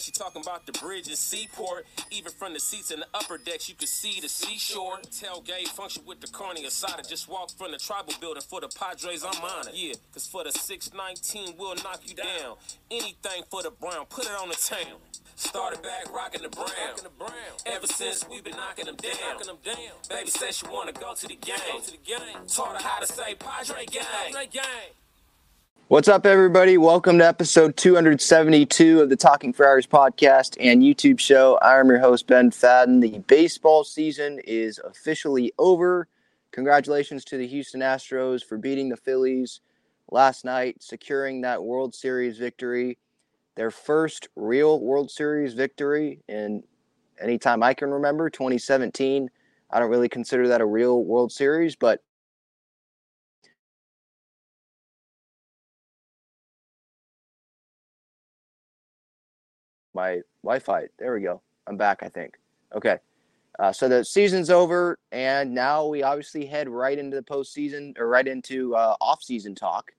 She talking about the bridge and seaport. Even from the seats in the upper decks, you could see the seashore. Tailgate function with the carny aside. Just walk from the tribal building for the Padres. I'm on it. Yeah, cause for the 619, we'll knock you down. Anything for the Brown, put it on the town. Started back rocking the Brown. Ever since we've been knocking them down. Baby said she wanna go to the game. to the game Taught her how to say Padre gang. What's up, everybody? Welcome to episode 272 of the Talking Friars podcast and YouTube show. I'm your host, Ben Fadden. The baseball season is officially over. Congratulations to the Houston Astros for beating the Phillies last night, securing that World Series victory. Their first real World Series victory in any time I can remember, 2017. I don't really consider that a real World Series, but my Wi-Fi. There we go. I'm back. I think. Okay. Uh, so the season's over, and now we obviously head right into the postseason or right into uh, off-season talk,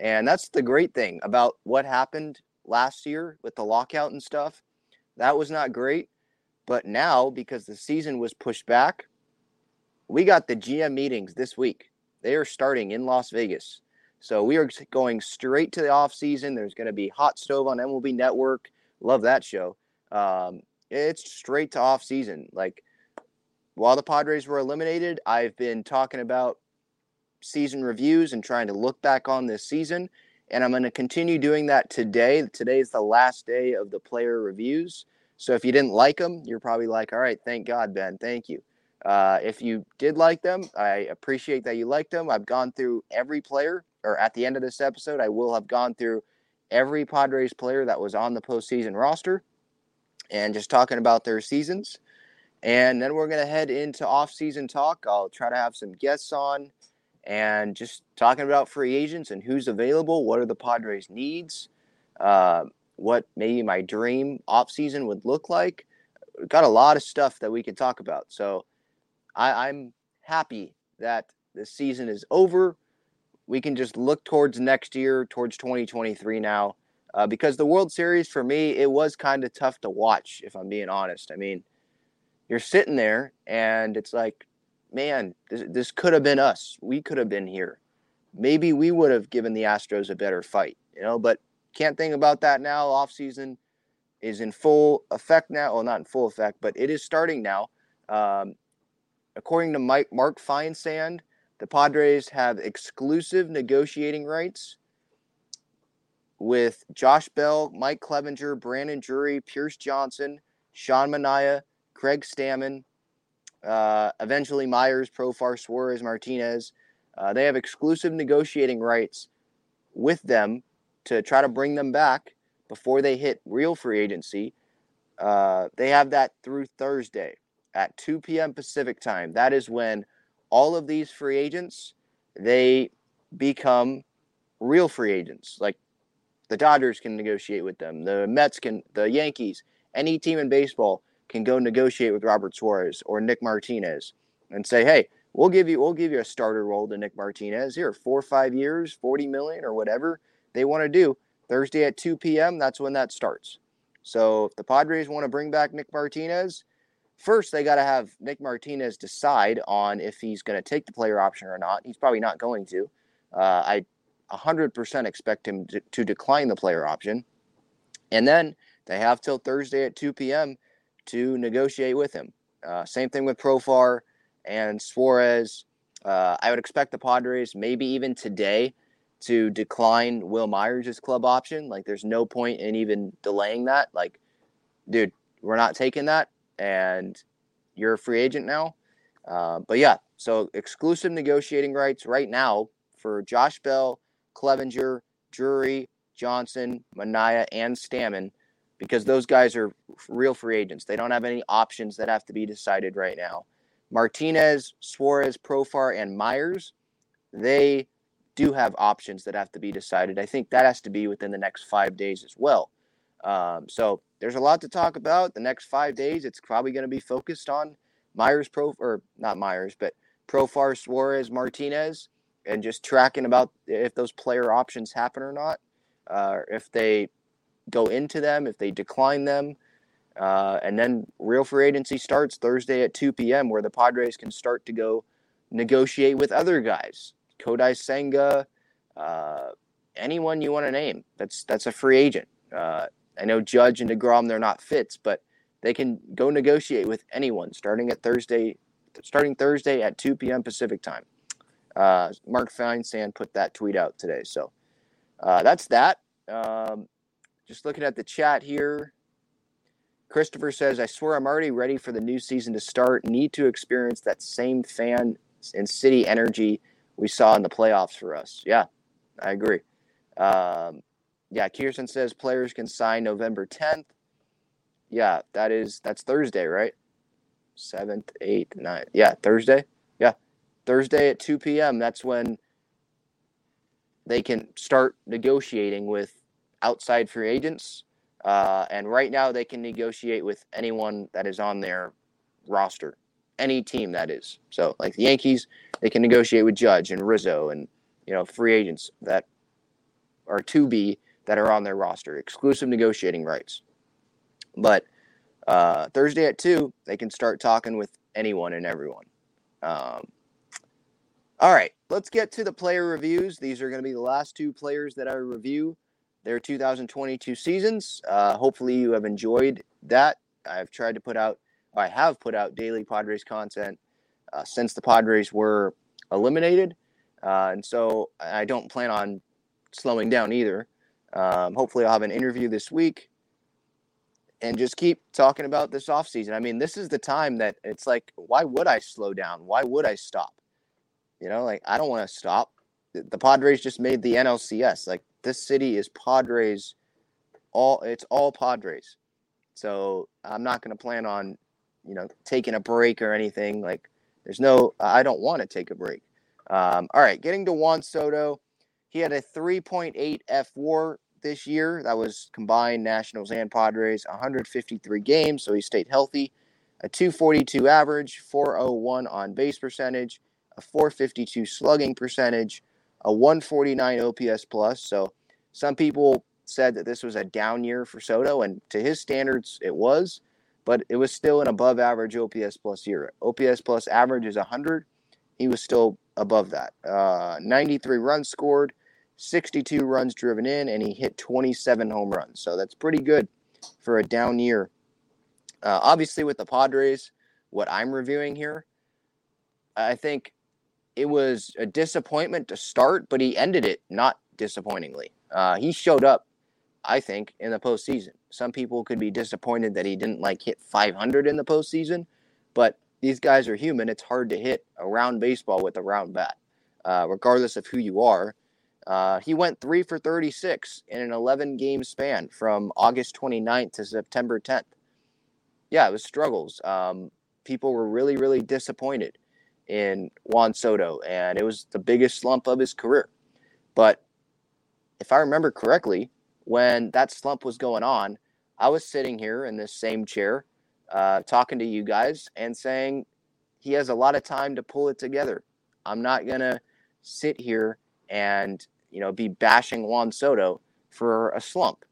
and that's the great thing about what happened last year with the lockout and stuff. That was not great, but now because the season was pushed back, we got the GM meetings this week. They are starting in Las Vegas, so we are going straight to the off season. There's going to be hot stove on MLB Network. Love that show. Um, it's straight to off season. Like while the Padres were eliminated, I've been talking about season reviews and trying to look back on this season. And I'm going to continue doing that today. Today is the last day of the player reviews. So if you didn't like them, you're probably like, all right, thank God, Ben. Thank you. Uh, if you did like them, I appreciate that you liked them. I've gone through every player, or at the end of this episode, I will have gone through every Padres player that was on the postseason roster and just talking about their seasons. And then we're going to head into off-season talk. I'll try to have some guests on and just talking about free agents and who's available, what are the Padres' needs, uh, what maybe my dream off-season would look like. We've got a lot of stuff that we can talk about. So I, I'm happy that the season is over we can just look towards next year, towards 2023 now. Uh, because the World Series for me, it was kind of tough to watch, if I'm being honest. I mean, you're sitting there and it's like, man, this, this could have been us. We could have been here. Maybe we would have given the Astros a better fight, you know, but can't think about that now. Off season is in full effect now. Well, not in full effect, but it is starting now. Um, according to Mike, Mark Feinsand, the Padres have exclusive negotiating rights with Josh Bell, Mike Clevinger, Brandon Drury, Pierce Johnson, Sean Manaea, Craig Stammen, uh, eventually Myers, Profar, Suarez, Martinez. Uh, they have exclusive negotiating rights with them to try to bring them back before they hit real free agency. Uh, they have that through Thursday at 2 p.m. Pacific time. That is when all of these free agents, they become real free agents. Like the Dodgers can negotiate with them, the Mets can, the Yankees, any team in baseball can go negotiate with Robert Suarez or Nick Martinez and say, "Hey, we'll give you we'll give you a starter role to Nick Martinez here, four or five years, forty million or whatever they want to do." Thursday at 2 p.m. That's when that starts. So if the Padres want to bring back Nick Martinez, first they got to have Nick Martinez decide on if he's going to take the player option or not. He's probably not going to. Uh, I 100% expect him to, to, decline the player option. And then they have till Thursday at 2 p.m. to negotiate with him. Uh, same thing with Profar and Suarez. Uh, I would expect the Padres, maybe even today, to decline Wil Myers' club option. Like, there's no point in even delaying that. Like, dude, we're not taking that, and you're a free agent now. Uh, but yeah, so exclusive negotiating rights right now for Josh Bell, Clevinger, Drury, Johnson, Manaea, and Stammen, because those guys are real free agents. They don't have any options that have to be decided right now. Martinez, Suarez, Profar, and Myers, they do have options that have to be decided. I think that has to be within the next five days as well. Um, so there's a lot to talk about. The next five days, it's probably going to be focused on Myers, Pro or not Myers, but Profar, Suarez, Martinez, and just tracking about if those player options happen or not, uh, if they go into them, if they decline them. Uh, and then real free agency starts Thursday at 2 p.m., where the Padres can start to go negotiate with other guys. Kodai Senga, uh, anyone you want to name. That's that's a free agent. Uh, I know Judge and Degrom they're not fits, but they can go negotiate with anyone starting at Thursday, starting Thursday at 2 p.m. Pacific time. Uh, Mark Feinstein put that tweet out today, so uh, that's that. Um, just looking at the chat here. Christopher says, I swear I'm already ready for the new season to start. Need to experience that same fan and city energy we saw in the playoffs for us. Yeah, I agree. Um, yeah, Kirsten says players can sign November 10th. Yeah, that is that's Thursday, right? Seventh, eighth, ninth. Yeah, Thursday. Yeah, Thursday at 2 p.m. That's when they can start negotiating with outside free agents uh, and right now, they can negotiate with anyone that is on their roster, any team that is. So, like the Yankees, they can negotiate with Judge and Rizzo and you know free agents that are to be that are on their roster, exclusive negotiating rights. But uh, Thursday at two, they can start talking with anyone and everyone. Um, all right, let's get to the player reviews. These are going to be the last two players that I review their 2022 seasons. Uh, hopefully, you have enjoyed that. I've tried to put out, I have put out daily Padres content uh, since the Padres were eliminated. Uh, and so I don't plan on slowing down either. Um, hopefully, I'll have an interview this week and just keep talking about this offseason. I mean, this is the time that it's like, why would I slow down? Why would I stop? You know, like, I don't want to stop. The Padres just made the NLCS. Like, this city is Padres. All it's all Padres. So I'm not going to plan on, you know, taking a break or anything. Like, there's no. I don't want to take a break. Um, all right, getting to Juan Soto. He had a 3.8 fWAR this year. That was combined Nationals and Padres, 153 games, so he stayed healthy. A 242 average, 401 on base percentage, a 452 slugging percentage, a 149 OPS plus. So some people said that this was a down year for Soto, and to his standards, it was, but it was still an above average OPS plus year. OPS plus average is 100. He was still above that. Uh, 93 runs scored, 62 runs driven in, and he hit 27 home runs. So that's pretty good for a down year. Uh, obviously, with the Padres, what I'm reviewing here, I think it was a disappointment to start, but he ended it not disappointingly. Uh, he showed up, I think, in the postseason. Some people could be disappointed that he didn't like hit 500 in the postseason, but these guys are human. It's hard to hit a round baseball with a round bat, uh, regardless of who you are. Uh, he went three for 36 in an 11 game span from August 29th to September 10th. Yeah, it was struggles. Um, people were really, really disappointed in Juan Soto, and it was the biggest slump of his career. But if I remember correctly, when that slump was going on, I was sitting here in this same chair uh, talking to you guys and saying he has a lot of time to pull it together. I'm not going to sit here and you know be bashing Juan Soto for a slump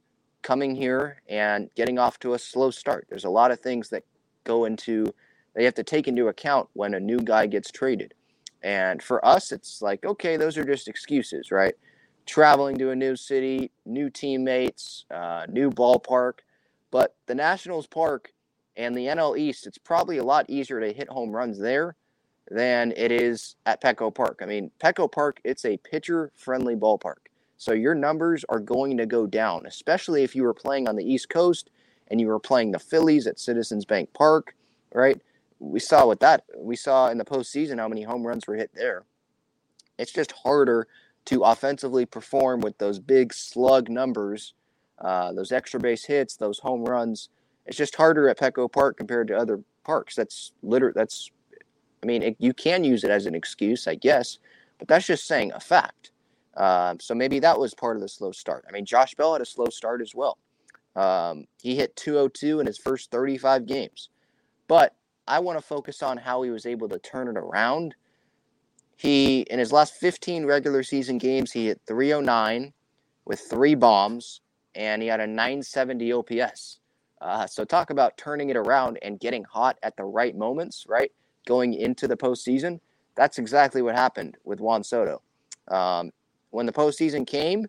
coming here and getting off to a slow start. There's a lot of things that go into they have to take into account when a new guy gets traded. And for us, it's like, okay, those are just excuses, right? Traveling to a new city, new teammates, uh, new ballpark. But the Nationals Park and the NL East, it's probably a lot easier to hit home runs there than it is at Petco Park. I mean, Petco Park, it's a pitcher friendly ballpark. So your numbers are going to go down, especially if you were playing on the East Coast and you were playing the Phillies at Citizens Bank Park, right? We saw with that we saw in the postseason how many home runs were hit there. It's just harder to offensively perform with those big slug numbers, uh, those extra base hits, those home runs. It's just harder at Petco Park compared to other parks. That's literally that's. I mean, it, you can use it as an excuse, I guess, but that's just saying a fact. Um, so maybe that was part of the slow start. I mean, Josh Bell had a slow start as well. Um, he hit 202 in his first 35 games. But I want to focus on how he was able to turn it around. He, in his last 15 regular season games, he hit 309 with three bombs, and he had a 970 OPS. Uh, so talk about turning it around and getting hot at the right moments, right? Going into the postseason. That's exactly what happened with Juan Soto. Um, when the postseason came,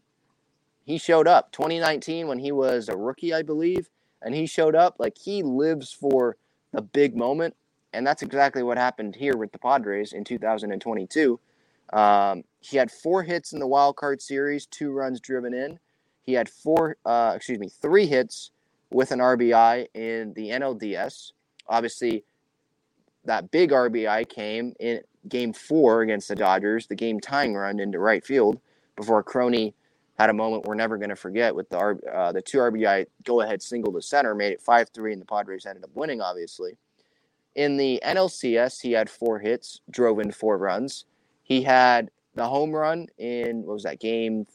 he showed up. 2019, when he was a rookie, I believe, and he showed up like he lives for the big moment. And that's exactly what happened here with the Padres in 2022. Um, he had four hits in the wild card series, two runs driven in. He had four, uh, excuse me, three hits with an RBI in the NLDS. Obviously, that big RBI came in game four against the Dodgers, the game tying run into right field before Crony had a moment we're never going to forget with the uh, the two RBI go ahead single to center, made it 5 3, and the Padres ended up winning, obviously. In the NLCS, he had four hits, drove in four runs. He had the home run in, what was that, game?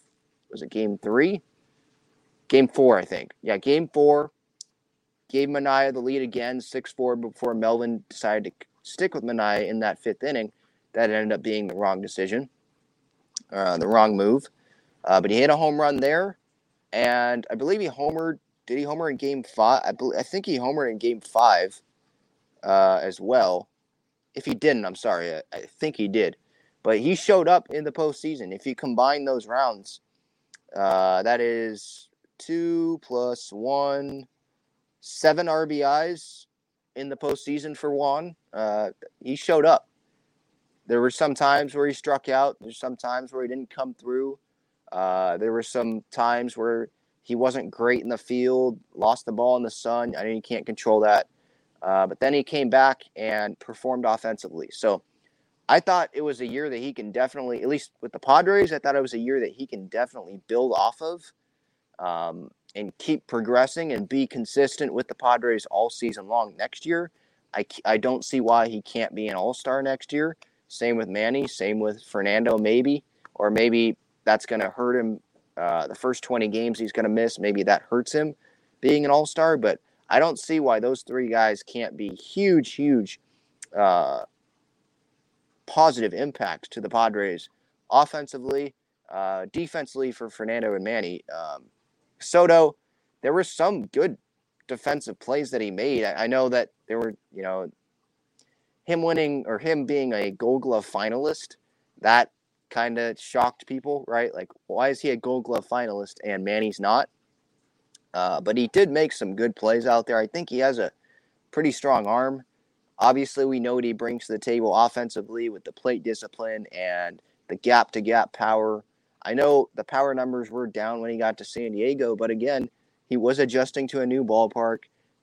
Was it game three? Game four, I think. Yeah, game four. Gave Manaea the lead again, 6 4, before Melvin decided to stick with Manaea in that fifth inning. That ended up being the wrong decision uh, the wrong move. Uh, but he hit a home run there, and I believe he homered. Did he homer in Game Five? I, I think he homered in Game Five uh, as well. If he didn't, I'm sorry. I, I, think he did, but he showed up in the postseason. If you combine those rounds, uh, that is two plus one, seven RBIs in the postseason for Juan. Uh, he showed up there were some times where he struck out. There's some times where he didn't come through. Uh, there were some times where he wasn't great in the field, lost the ball in the sun. I know you can't control that. Uh, but then he came back and performed offensively. So I thought it was a year that he can definitely, at least with the Padres, I thought it was a year that he can definitely build off of um, and keep progressing and be consistent with the Padres all season long next year. I, I don't see why he can't be an all star next year. Same with Manny. Same with Fernando, maybe. Or maybe that's going to hurt him. Uh, the first 20 games he's going to miss, maybe that hurts him being an all star. But I don't see why those three guys can't be huge, huge uh, positive impacts to the Padres offensively, uh, defensively for Fernando and Manny. Um, Soto, there were some good defensive plays that he made. I, I know that there were, you know, him winning or him being a Gold Glove finalist, that kind of shocked people, right? Like, why is he a Gold Glove finalist and Manny's not? Uh, but he did make some good plays out there. I think he has a pretty strong arm. Obviously, we know what he brings to the table offensively with the plate discipline and the gap to gap power. I know the power numbers were down when he got to San Diego, but again, he was adjusting to a new ballpark.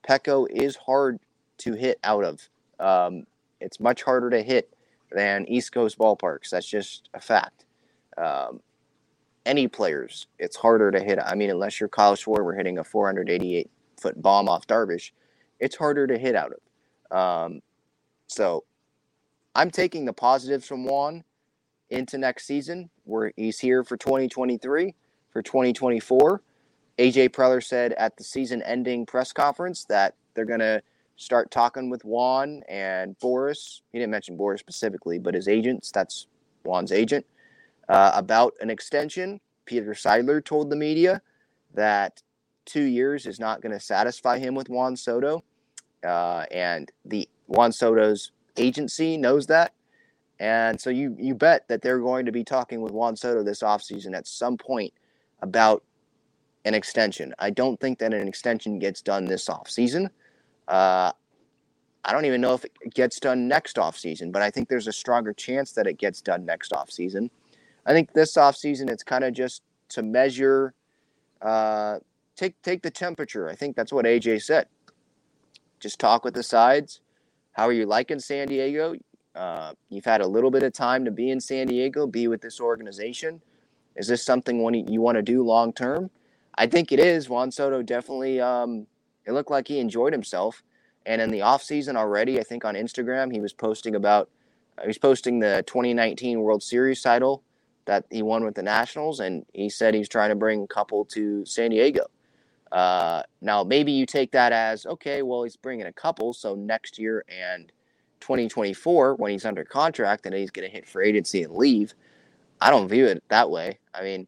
Petco is hard to hit out of. Um, it's much harder to hit than East Coast ballparks. That's just a fact. Um, any players, it's harder to hit. I mean, unless you're Kyle Schwarber hitting a 488 foot bomb off Darvish, it's harder to hit out of. Um, so I'm taking the positives from Juan into next season, where he's here for 2023, for 2024. AJ Preller said at the season ending press conference that they're going to start talking with Juan and Boras. He didn't mention Boras specifically, but his agents, that's Juan's agent, uh, about an extension. Peter Seidler told the media that two years is not going to satisfy him with Juan Soto. Uh, and the Juan Soto's agency knows that. And so you, you bet that they're going to be talking with Juan Soto this offseason at some point about an extension. I don't think that an extension gets done this offseason. Uh, I don't even know if it gets done next offseason, but I think there's a stronger chance that it gets done next offseason. I think this offseason it's kind of just to measure, uh, take take the temperature. I think that's what AJ said. Just talk with the sides. How are you liking San Diego? Uh, you've had a little bit of time to be in San Diego, be with this organization. Is this something you want to do long term? I think it is. Juan Soto definitely. Um, it looked like he enjoyed himself, and in the off season already, I think on Instagram he was posting about. He was posting the 2019 World Series title that he won with the Nationals, and he said he's trying to bring a couple to San Diego. Uh, now, maybe you take that as okay, well, he's bringing a couple, so next year and 2024, when he's under contract and he's going to hit free agency and leave, I don't view it that way. I mean,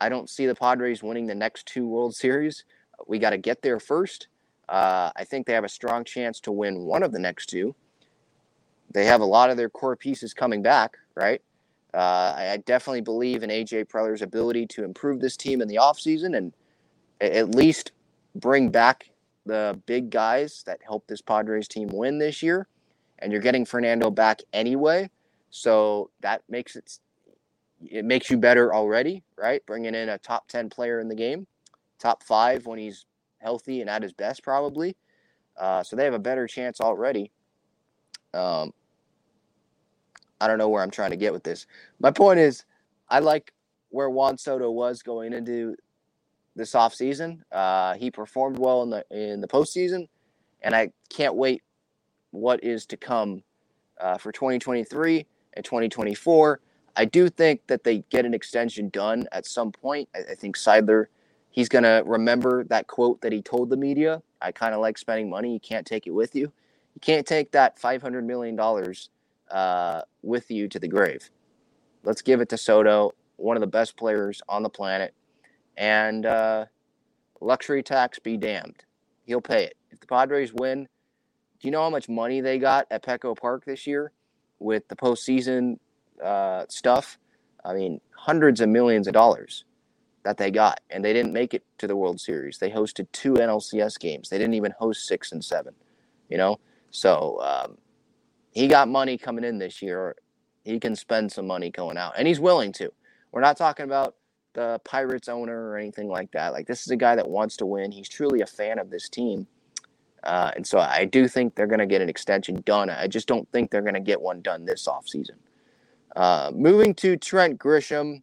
I don't see the Padres winning the next two World Series. We got to get there first. Uh, I think they have a strong chance to win one of the next two. They have a lot of their core pieces coming back, right? Uh, I definitely believe in AJ Preller's ability to improve this team in the offseason and at least bring back the big guys that helped this Padres team win this year. And you're getting Fernando back anyway. So that makes it it makes you better already, right? Bringing in a top 10 player in the game, top five when he's healthy and at his best, probably. Uh, so they have a better chance already. Um, I don't know where I'm trying to get with this. My point is, I like where Juan Soto was going into this offseason. Uh, he performed well in the in the postseason, and I can't wait what is to come uh, for 2023 and 2024. I do think that they get an extension done at some point. I, I think Seidler, he's going to remember that quote that he told the media. I kind of like spending money. You can't take it with you. You can't take that $500 million uh, with you to the grave. Let's give it to Soto, one of the best players on the planet. And uh, luxury tax be damned. He'll pay it. If the Padres win, do you know how much money they got at Petco Park this year with the postseason uh, stuff? I mean, hundreds of millions of dollars that they got, and they didn't make it to the World Series. They hosted two NLCS games. They didn't even host six and seven. You know, so um, he got money coming in this year. He can spend some money going out, and he's willing to. We're not talking about the Pirates owner or anything like that. Like this is a guy that wants to win. He's truly a fan of this team. Uh, and so I do think they're going to get an extension done. I just don't think they're going to get one done this offseason. Uh, moving to Trent Grisham,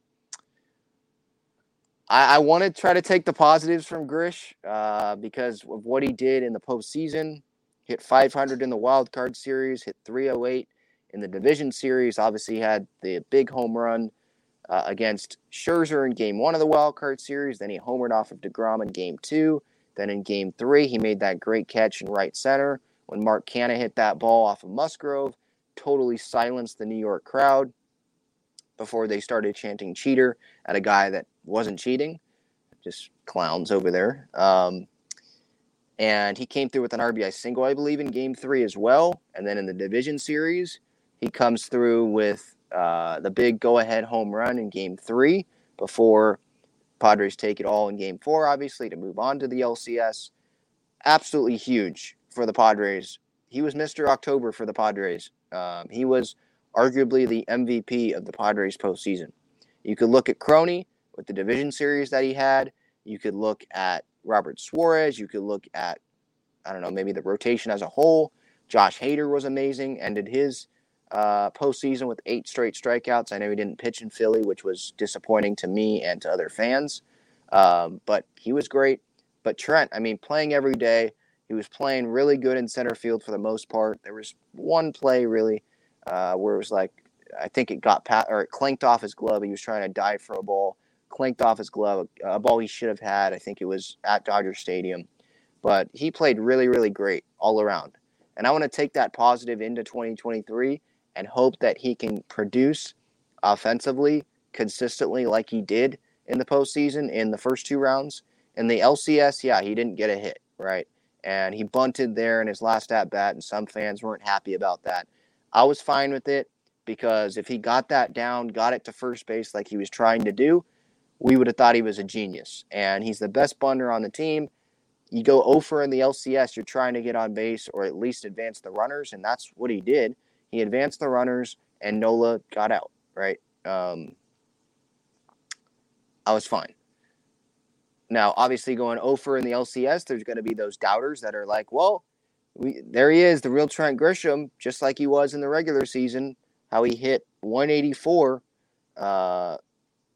I, I want to try to take the positives from Grish uh, because of what he did in the postseason. Hit 500 in the wild card series, hit 308 in the division series. Obviously, had the big home run uh, against Scherzer in game one of the wild card series. Then he homered off of DeGrom in game two. Then in game three, he made that great catch in right center when Mark Canha hit that ball off of Musgrove, totally silenced the New York crowd before they started chanting cheater at a guy that wasn't cheating. Just clowns over there. Um, and he came through with an RBI single, I believe, in game three as well. And then in the division series, he comes through with uh, the big go ahead home run in game three before Padres take it all in game four, obviously, to move on to the LCS. Absolutely huge for the Padres. He was Mr. October for the Padres. Um, he was arguably the MVP of the Padres postseason. You could look at Crony with the division series that he had. You could look at Robert Suarez. You could look at, I don't know, maybe the rotation as a whole. Josh Hader was amazing, ended his uh, postseason with eight straight strikeouts. I know he didn't pitch in Philly, which was disappointing to me and to other fans. Um, but he was great. But Trent, I mean, playing every day, he was playing really good in center field for the most part. There was one play really uh, where it was like, I think it got pat or it clanked off his glove. He was trying to dive for a ball, clanked off his glove, a, a ball he should have had. I think it was at Dodger Stadium. But he played really, really great all around. And I want to take that positive into 2023 and hope that he can produce offensively consistently like he did in the postseason in the first two rounds. In the LCS, yeah, he didn't get a hit, right? And he bunted there in his last at bat, and some fans weren't happy about that. I was fine with it because if he got that down, got it to first base like he was trying to do, we would have thought he was a genius. And he's the best bunter on the team. You go oh over in the LCS, you're trying to get on base or at least advance the runners, and that's what he did. He advanced the runners, and Nola got out, right? Um, I was fine. Now, obviously, going over in the LCS, there's going to be those doubters that are like, well, we, there he is, the real Trent Grisham, just like he was in the regular season, how he hit 184. Uh,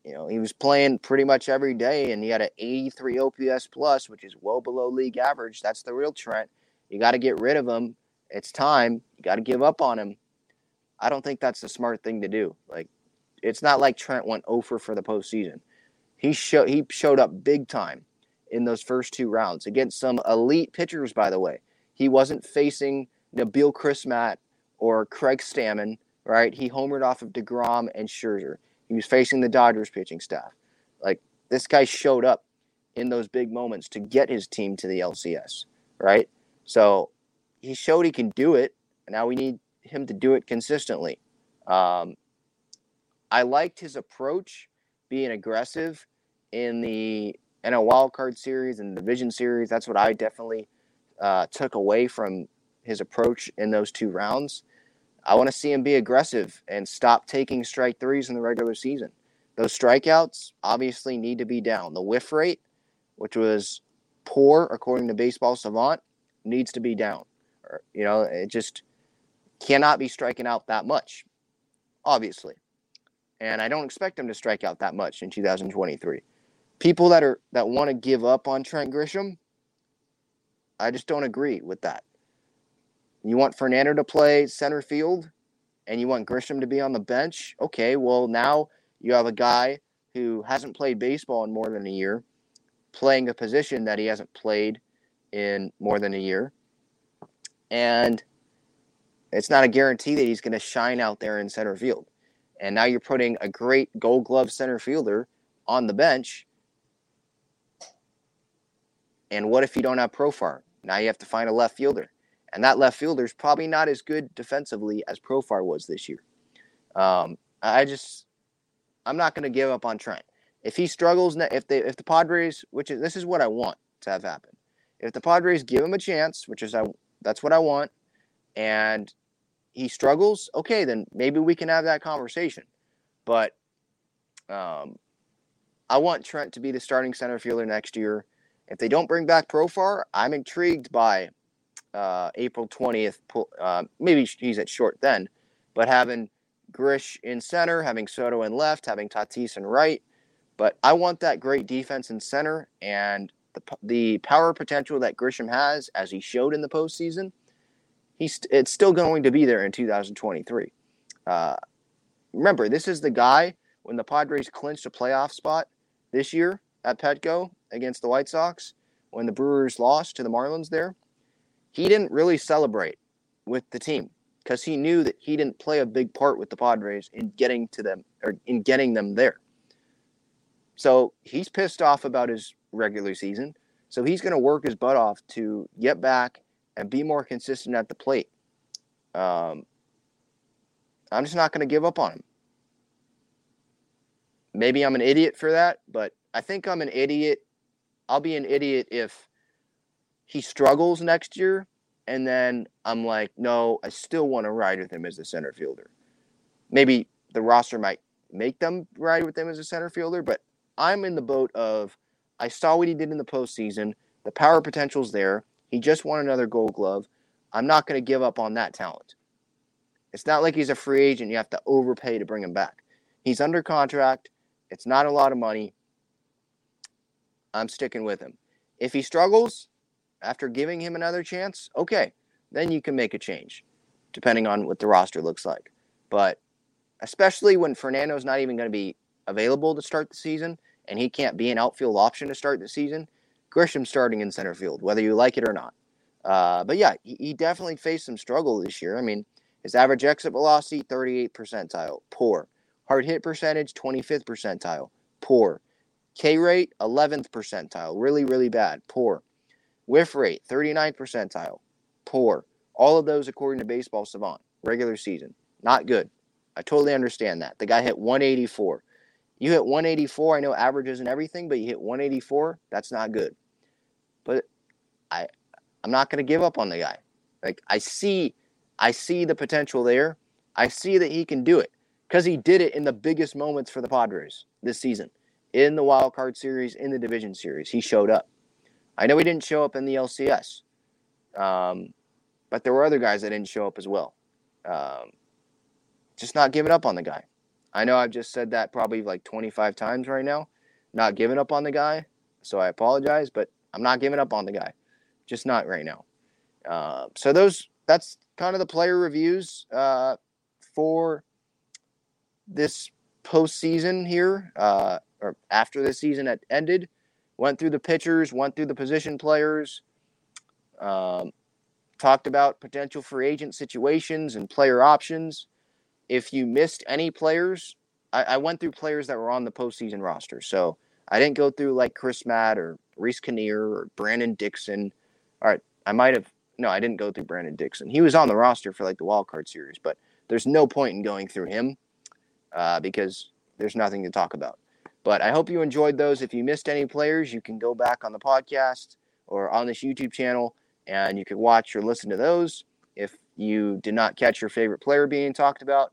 you know, he was playing pretty much every day, and he had an 83 OPS plus, which is well below league average. That's the real Trent. You got to get rid of him. It's time. You got to give up on him. I don't think that's the smart thing to do. Like, it's not like Trent went over for the postseason. He showed he showed up big time in those first two rounds against some elite pitchers. By the way, he wasn't facing Nabil Crismatt or Craig Stammen. Right, he homered off of Degrom and Scherzer. He was facing the Dodgers pitching staff. Like this guy showed up in those big moments to get his team to the LCS. Right, so he showed he can do it. Now we need him to do it consistently. Um, I liked his approach being aggressive in the NL Wild Card Series and Division Series. That's what I definitely uh, took away from his approach in those two rounds. I want to see him be aggressive and stop taking strike threes in the regular season. Those strikeouts obviously need to be down. The whiff rate, which was poor according to Baseball Savant, needs to be down. You know, it just cannot be striking out that much, obviously and I don't expect him to strike out that much in 2023. People that are that want to give up on Trent Grisham, I just don't agree with that. You want Fernando to play center field and you want Grisham to be on the bench? Okay, well now you have a guy who hasn't played baseball in more than a year playing a position that he hasn't played in more than a year. And it's not a guarantee that he's going to shine out there in center field. And now you're putting a great gold glove center fielder on the bench. And what if you don't have Profar? Now you have to find a left fielder. And that left fielder is probably not as good defensively as Profar was this year. Um, I just, I'm not going to give up on Trent. If he struggles, if they, if the Padres, which is this is what I want to have happen, if the Padres give him a chance, which is I, that's what I want, and he struggles, okay, then maybe we can have that conversation. But um, I want Trent to be the starting center fielder next year. If they don't bring back Profar, I'm intrigued by uh, April 20th. Uh, maybe he's at short then, but having Grish in center, having Soto in left, having Tatis in right. But I want that great defense in center and the, the power potential that Grisham has, as he showed in the postseason – he's it's still going to be there in 2023. Uh, remember, this is the guy when the Padres clinched a playoff spot this year at Petco against the White Sox when the Brewers lost to the Marlins there. He didn't really celebrate with the team because he knew that he didn't play a big part with the Padres in getting to them or in getting them there. So he's pissed off about his regular season. So he's going to work his butt off to get back and be more consistent at the plate. Um, I'm just not going to give up on him. Maybe I'm an idiot for that, but I think I'm an idiot. I'll be an idiot if he struggles next year and then I'm like, no, I still want to ride with him as a center fielder. Maybe the roster might make them ride with him as a center fielder, but I'm in the boat of I saw what he did in the postseason. The power potential's there. He just won another gold glove. I'm not going to give up on that talent. It's not like he's a free agent. You have to overpay to bring him back. He's under contract. It's not a lot of money. I'm sticking with him. If he struggles after giving him another chance, okay, then you can make a change depending on what the roster looks like. But especially when Fernando's not even going to be available to start the season and he can't be an outfield option to start the season, Grisham starting in center field, whether you like it or not. Uh, but yeah, he, he, definitely faced some struggle this year. I mean, his average exit velocity, 38 percentile, poor. Hard hit percentage, 25th percentile, poor. K rate, 11th percentile, really, really bad, poor. Whiff rate, 39th percentile, poor. All of those according to Baseball Savant, regular season, not good. I totally understand that. The guy hit 184. You hit 184. I know average isn't everything, but you hit 184. That's not good. I, I'm not going to give up on the guy. Like I see, I see the potential there. I see that he can do it because he did it in the biggest moments for the Padres this season, in the wild card series, in the division series. He showed up. I know he didn't show up in the LCS, um, but there were other guys that didn't show up as well. Um, just not giving up on the guy. I know I've just said that probably like 25 times right now, not giving up on the guy. So I apologize, but I'm not giving up on the guy, just not right now. Uh, so those that's kind of the player reviews uh, for this postseason here, uh, or after the season had ended. Went through the pitchers, went through the position players, um, talked about potential free agent situations and player options if you missed any players, I, I, went through players that were on the postseason roster. So I didn't go through like Crismatt or Reiss Knehr or Brandon Dixon. All right, I might have. No, I didn't go through Brandon Dixon. He was on the roster for like the wild card series, but there's no point in going through him uh, because there's nothing to talk about. But I hope you enjoyed those. If you missed any players, you can go back on the podcast or on this YouTube channel and you can watch or listen to those. If you did not catch your favorite player being talked about,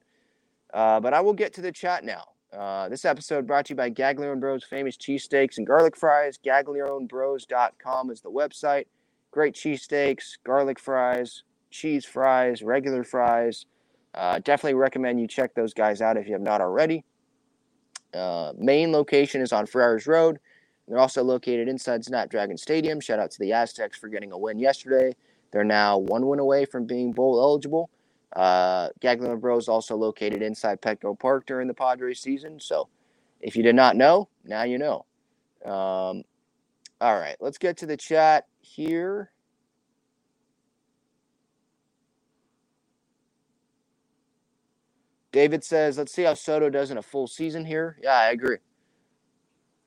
uh, but I will get to the chat now. Uh, this episode brought to you by Gaglione Bros famous cheesesteaks and garlic fries. GaglioneBros.com is the website. Great cheesesteaks, garlic fries, cheese fries, regular fries. Uh, definitely recommend you check those guys out if you have not already. Uh, main location is on Friars Road. They're also located inside Snapdragon Stadium. Shout out to the Aztecs for getting a win yesterday. They're now one win away from being bowl eligible. Uh, Gaglione Bros also located inside Petco Park during the Padres season. So if you did not know, now you know. Um, all right, let's get to the chat here. David says, let's see how Soto does in a full season here. Yeah, I agree.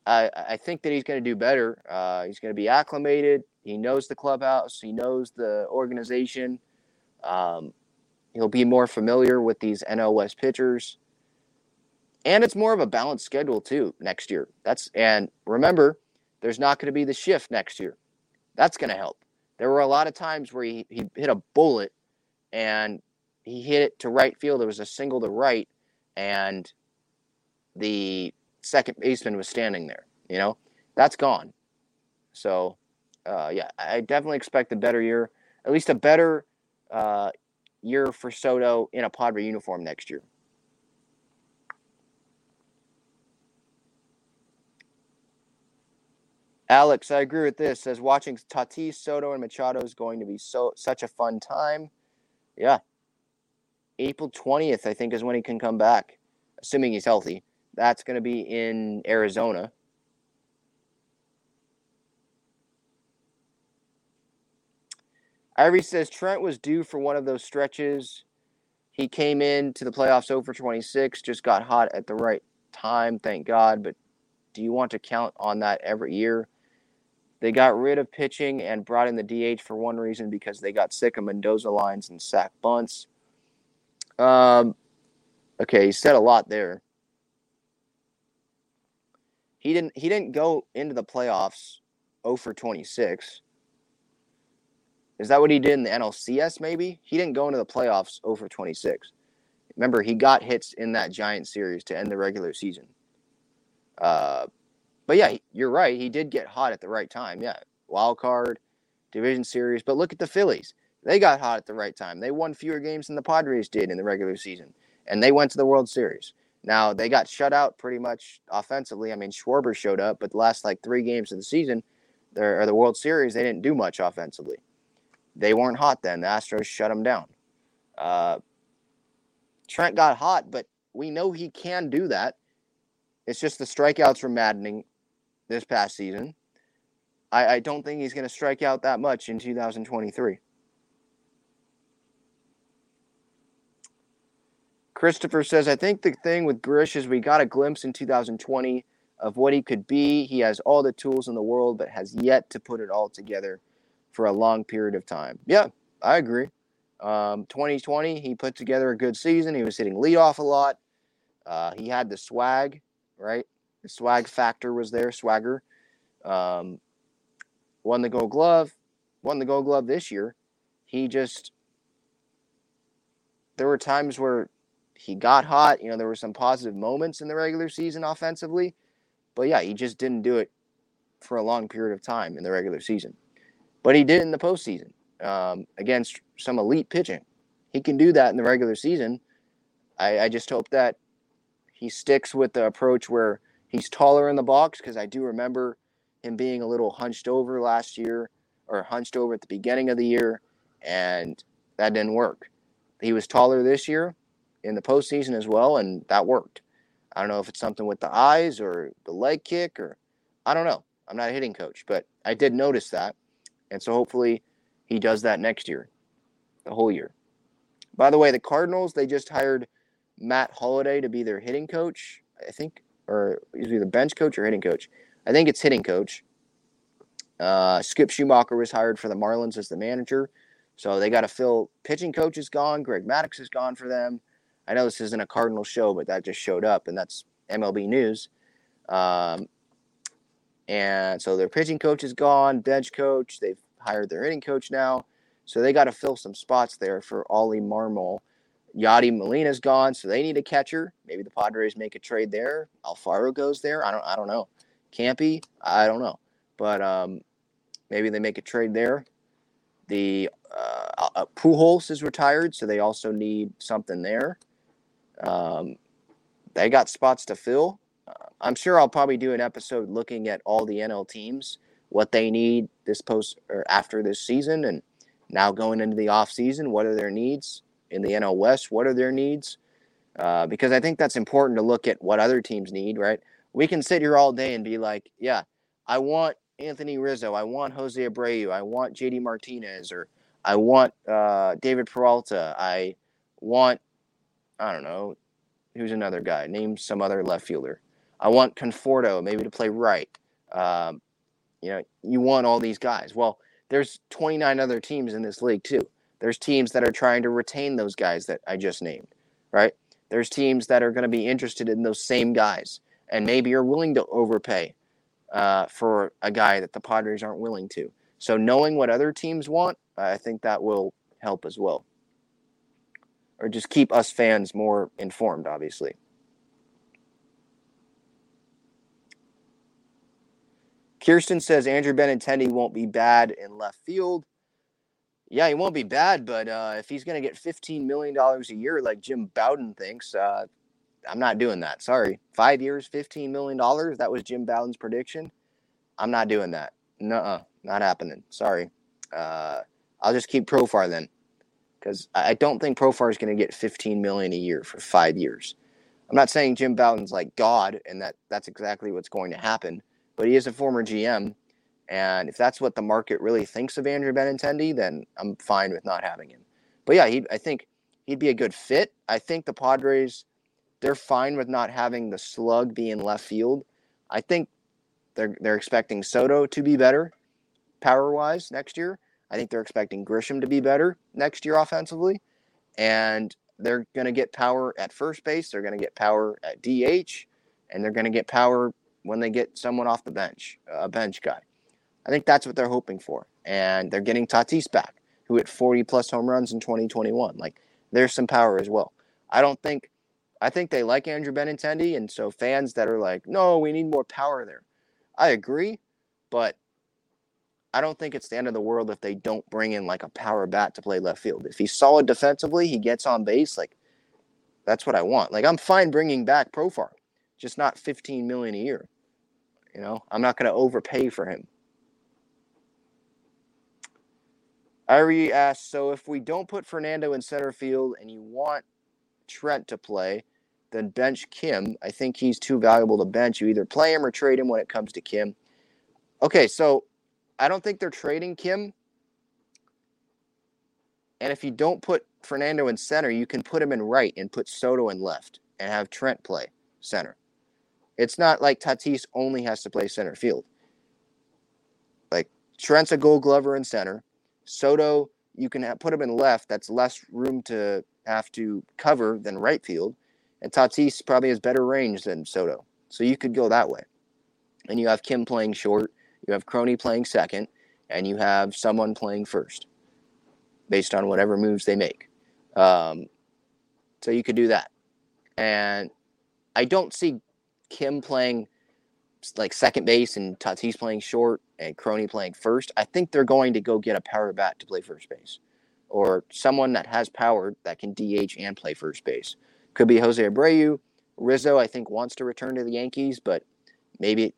I, I think that he's going to do better. Uh, he's going to be acclimated. He knows the clubhouse. He knows the organization. Um, He'll be more familiar with these NL West pitchers. And it's more of a balanced schedule too next year. That's and remember, there's not going to be the shift next year. That's going to help. There were a lot of times where he, he hit a bullet and he hit it to right field. There was a single to right, and the second baseman was standing there. You know, that's gone. So, uh, yeah, I definitely expect a better year, at least a better uh, year for Soto in a Padre uniform next year. Alex, I agree with this. Says watching Tatis, Soto, and Machado is going to be so such a fun time. Yeah. April 20th, I think, is when he can come back, assuming he's healthy. That's going to be in Arizona. Ivory says Trent was due for one of those stretches. He came in to the playoffs oh over 26, just got hot at the right time, thank God. But do you want to count on that every year? They got rid of pitching and brought in the DH for one reason because they got sick of Mendoza lines and sack bunts. Um, okay, he said a lot there. He didn't. He didn't go into the playoffs 0 for 26. Is that what he did in the NLCS? Maybe he didn't go into the playoffs over 26. Remember, he got hits in that Giant series to end the regular season. Uh, but yeah, you're right. He did get hot at the right time. Yeah, wild card, division series. But look at the Phillies. They got hot at the right time. They won fewer games than the Padres did in the regular season, and they went to the World Series. Now they got shut out pretty much offensively. I mean, Schwarber showed up, but the last like three games of the season, or the World Series, they didn't do much offensively. They weren't hot then. The Astros shut them down. Uh, Trent got hot, but we know he can do that. It's just the strikeouts were maddening this past season. I, I don't think he's going to strike out that much in 2023. Christopher says, I think the thing with Grish is we got a glimpse in 2020 of what he could be. He has all the tools in the world, but has yet to put it all together for a long period of time. Yeah, I agree. Um, 2020, he put together a good season. He was hitting leadoff a lot. Uh, he had the swag. right? Swag factor was there, swagger. Um, won the gold glove, won the gold glove this year. He just, there were times where he got hot. You know, there were some positive moments in the regular season offensively. But yeah, he just didn't do it for a long period of time in the regular season. But he did in the postseason um, against some elite pitching. He can do that in the regular season. I, I just hope that he sticks with the approach where he's taller in the box because I do remember him being a little hunched over last year or hunched over at the beginning of the year, and that didn't work. He was taller this year in the postseason as well, and that worked. I don't know if it's something with the eyes or the leg kick or I don't know. I'm not a hitting coach, but I did notice that. And so hopefully he does that next year, the whole year. By the way, the Cardinals, they just hired Matt Holliday to be their hitting coach, I think, or he's either bench coach or hitting coach. I think it's hitting coach. Uh, Skip Schumaker was hired for the Marlins as the manager. So they got to fill. Pitching coach is gone. Greg Maddux is gone for them. I know this isn't a Cardinal show, but that just showed up, and that's MLB news. Um, and so their pitching coach is gone, bench coach. They've hired their hitting coach now. So they got to fill some spots there for Ollie Marmol. Yadi Molina's gone, so they need a catcher. Maybe the Padres make a trade there. Alfaro goes there. I don't. I don't know. Campy. I don't know. But um, maybe they make a trade there. The uh, uh, Pujols is retired, so they also need something there. Um, they got spots to fill. Uh, I'm sure I'll probably do an episode looking at all the NL teams, what they need this post or after this season, and now going into the off season, what are their needs in the NL West? What are their needs? Uh, because I think that's important to look at what other teams need. Right? We can sit here all day and be like, yeah, I want Anthony Rizzo, I want Jose Abreu, I want JD Martinez, or I want uh, David Peralta, I want I don't know, who's another guy? Name some other left fielder. I want Conforto maybe to play right. Um, you know, you want all these guys. Well, there's 29 other teams in this league too. There's teams that are trying to retain those guys that I just named, right? There's teams that are going to be interested in those same guys and maybe are willing to overpay uh, for a guy that the Padres aren't willing to. So knowing what other teams want, I think that will help as well or just keep us fans more informed, obviously. Kirsten says Andrew Benintendi won't be bad in left field. Yeah, he won't be bad, but uh, if he's going to get $15 million a year like Jim Bowden thinks, uh, I'm not doing that. Sorry. Five years, $15 million. That was Jim Bowden's prediction. I'm not doing that. No, not happening. Sorry. Uh, I'll just keep Profar then because I don't think Profar is going to get 15 million a year for five years. I'm not saying Jim Bowden's like God and that that's exactly what's going to happen, but he is a former GM, and if that's what the market really thinks of Andrew Benintendi, then I'm fine with not having him. But yeah, he I think he'd be a good fit. I think the Padres they're fine with not having the slug be in left field. I think they're they're expecting Soto to be better power wise next year. I think they're expecting Grisham to be better next year offensively, and they're going to get power at first base. They're going to get power at DH, and they're going to get power when they get someone off the bench, a bench guy. I think that's what they're hoping for, and they're getting Tatis back, who hit 40 plus home runs in 2021. Like there's some power as well. I don't think. I think they like Andrew Benintendi, and so fans that are like, "No, we need more power there," I agree, but I don't think it's the end of the world if they don't bring in like a power bat to play left field. If he's solid defensively, he gets on base. Like that's what I want. Like I'm fine bringing back Profar, just not 15 million a year. You know, I'm not going to overpay for him. Irie asks, so if we don't put Fernando in center field and you want Trent to play, then bench Kim. I think he's too valuable to bench. You either play him or trade him when it comes to Kim. Okay, so I don't think they're trading Kim. And if you don't put Fernando in center, you can put him in right and put Soto in left and have Trent play center. It's not like Tatis only has to play center field. Like Trent's a gold glover in center. Soto, you can put him in left. That's less room to have to cover than right field. And Tatis probably has better range than Soto. So you could go that way. And you have Kim playing short, you have Crony playing second, and you have someone playing first based on whatever moves they make. Um, so you could do that. And I don't see Kim playing like second base and Tatis playing short and Crony playing first. I think they're going to go get a power bat to play first base or someone that has power that can DH and play first base. Could be Jose Abreu. Rizzo, I think, wants to return to the Yankees, but maybe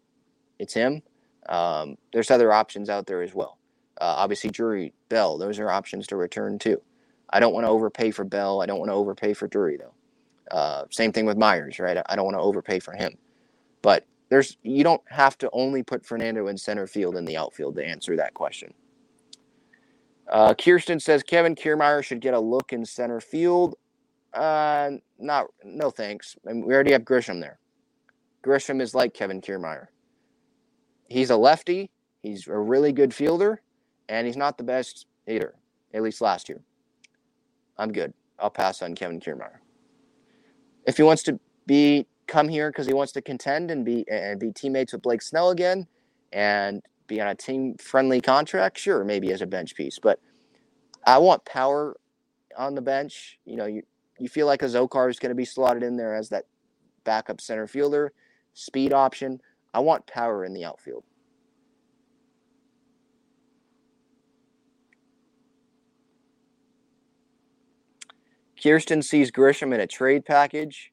it's him. Um, there's other options out there as well. Uh, obviously, Drury, Bell, those are options to return too. I don't want to overpay for Bell. I don't want to overpay for Drury, though. Uh, same thing with Myers, right? I don't want to overpay for him. But there's you don't have to only put Fernando in center field in the outfield to answer that question. Uh, Kirsten says Kevin Kiermaier should get a look in center field. Uh, not no thanks. I mean, we already have Grisham there. Grisham is like Kevin Kiermaier. He's a lefty. He's a really good fielder, and he's not the best hitter, at least last year. I'm good. I'll pass on Kevin Kiermaier. If he wants to be come here because he wants to contend and be and be teammates with Blake Snell again, and be on a team friendly contract, sure, maybe as a bench piece. But I want power on the bench. You know, you, you feel like Azocar is going to be slotted in there as that backup center fielder, speed option. I want power in the outfield. Kirsten sees Grisham in a trade package.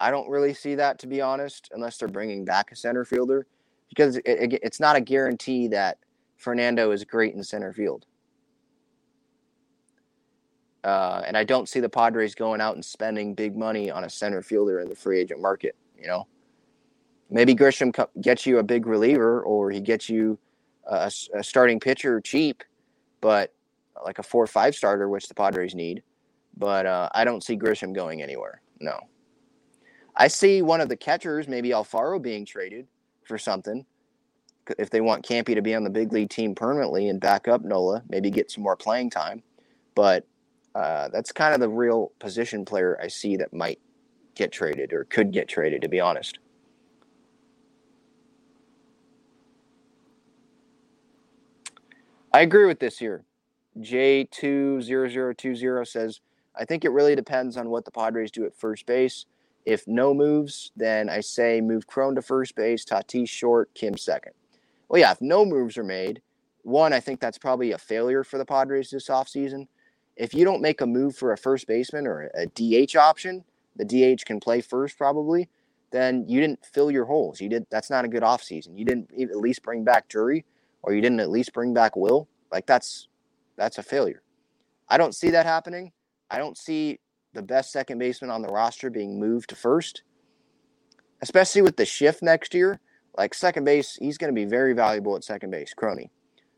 I don't really see that, to be honest, unless they're bringing back a center fielder because it, it, it's not a guarantee that Fernando is great in center field. Uh, and I don't see the Padres going out and spending big money on a center fielder in the free agent market. You know, maybe Grisham gets you a big reliever, or he gets you a, a starting pitcher cheap, but like a four or five starter, which the Padres need. But uh, I don't see Grisham going anywhere. No. I see one of the catchers, maybe Alfaro, being traded for something. If they want Campy to be on the big league team permanently and back up Nola, maybe get some more playing time. But uh, that's kind of the real position player I see that might get traded or could get traded, to be honest. I agree with this here. J20020 says, I think it really depends on what the Padres do at first base. If no moves, then I say move Cron to first base, Tatis short, Kim second. Well, yeah, if no moves are made, one, I think that's probably a failure for the Padres this offseason. If you don't make a move for a first baseman or a DH option, the DH can play first probably, then you didn't fill your holes. You did that's not a good offseason. You didn't at least bring back Drury or you didn't at least bring back Wil. Like that's that's a failure. I don't see that happening. I don't see the best second baseman on the roster being moved to first, especially with the shift next year. Like second base, he's going to be very valuable at second base, Crony.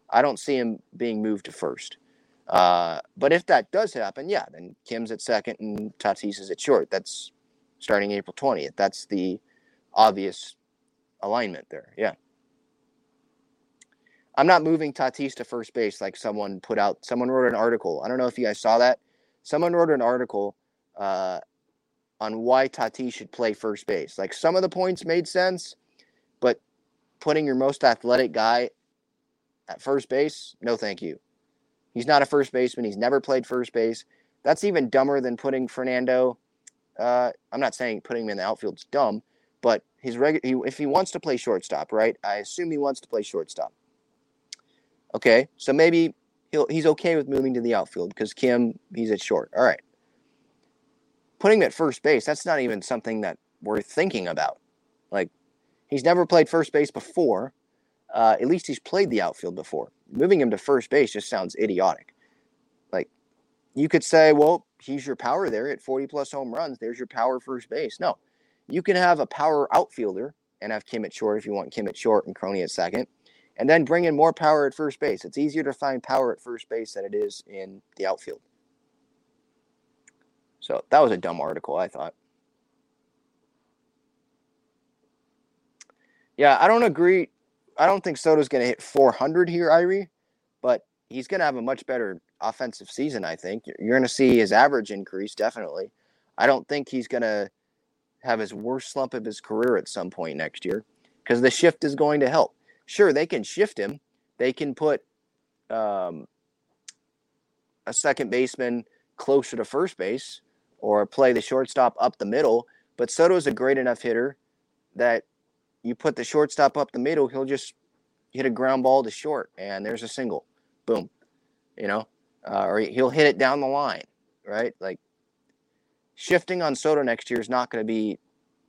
I don't see him being moved to first. Uh, but if that does happen, yeah, then Kim's at second and Tatis is at short. That's starting April 20th. That's the obvious alignment there. Yeah. I'm not moving Tatis to first base like someone put out. Someone wrote an article. I don't know if you guys saw that. Someone wrote an article uh, on why Tati should play first base. Like some of the points made sense, but putting your most athletic guy at first base, no thank you. He's not a first baseman. He's never played first base. That's even dumber than putting Fernando. Uh, I'm not saying putting him in the outfield's dumb, but his regu- he, if he wants to play shortstop, right? I assume he wants to play shortstop. Okay, so maybe he'll he's okay with moving to the outfield because Kim he's at short. All right putting him at first base, that's not even something that we're thinking about. Like, he's never played first base before. Uh, at least he's played the outfield before. Moving him to first base just sounds idiotic. Like, you could say, well, he's your power there at 40 plus home runs. There's your power first base. No, you can have a power outfielder and have Kim at short if you want Kim at short and Crony at second, and then bring in more power at first base. It's easier to find power at first base than it is in the outfield. So that was a dumb article, I thought. Yeah, I don't agree. I don't think Soto's going to hit 400 here, Irie, but he's going to have a much better offensive season, I think. You're going to see his average increase, definitely. I don't think he's going to have his worst slump of his career at some point next year because the shift is going to help. Sure, they can shift him. They can put um, a second baseman closer to first base or play the shortstop up the middle. But Soto's a great enough hitter that you put the shortstop up the middle, he'll just hit a ground ball to short, and there's a single. Boom. You know, uh, or he'll hit it down the line, right? Like shifting on Soto next year is not going to be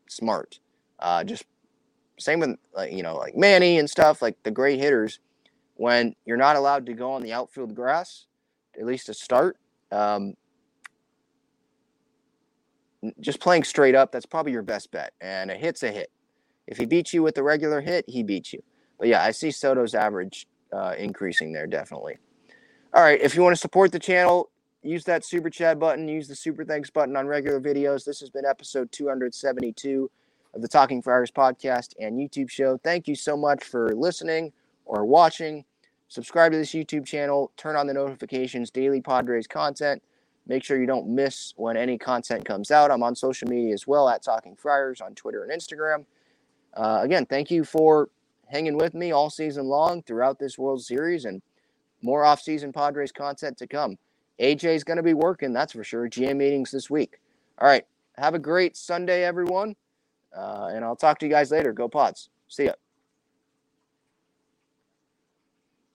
smart. Uh, just same with like you know like Manny and stuff like the great hitters. When you're not allowed to go on the outfield grass, at least to start, um, just playing straight up, that's probably your best bet. And a hit's a hit. If he beats you with a regular hit, he beats you. But yeah, I see Soto's average uh, increasing there definitely. All right, if you want to support the channel, use that super chat button, use the super thanks button on regular videos. This has been episode 272 of the Talking Friars podcast and YouTube show. Thank you so much for listening or watching. Subscribe to this YouTube channel, turn on the notifications, daily Padres content. Make sure you don't miss when any content comes out. I'm on social media as well at Talking Friars on Twitter and Instagram. Uh, again, thank you for hanging with me all season long throughout this World Series and more off-season Padres content to come. AJ is going to be working, that's for sure. GM meetings this week. All right. Have a great Sunday, everyone. Uh, and I'll talk to you guys later. Go Pods. See ya.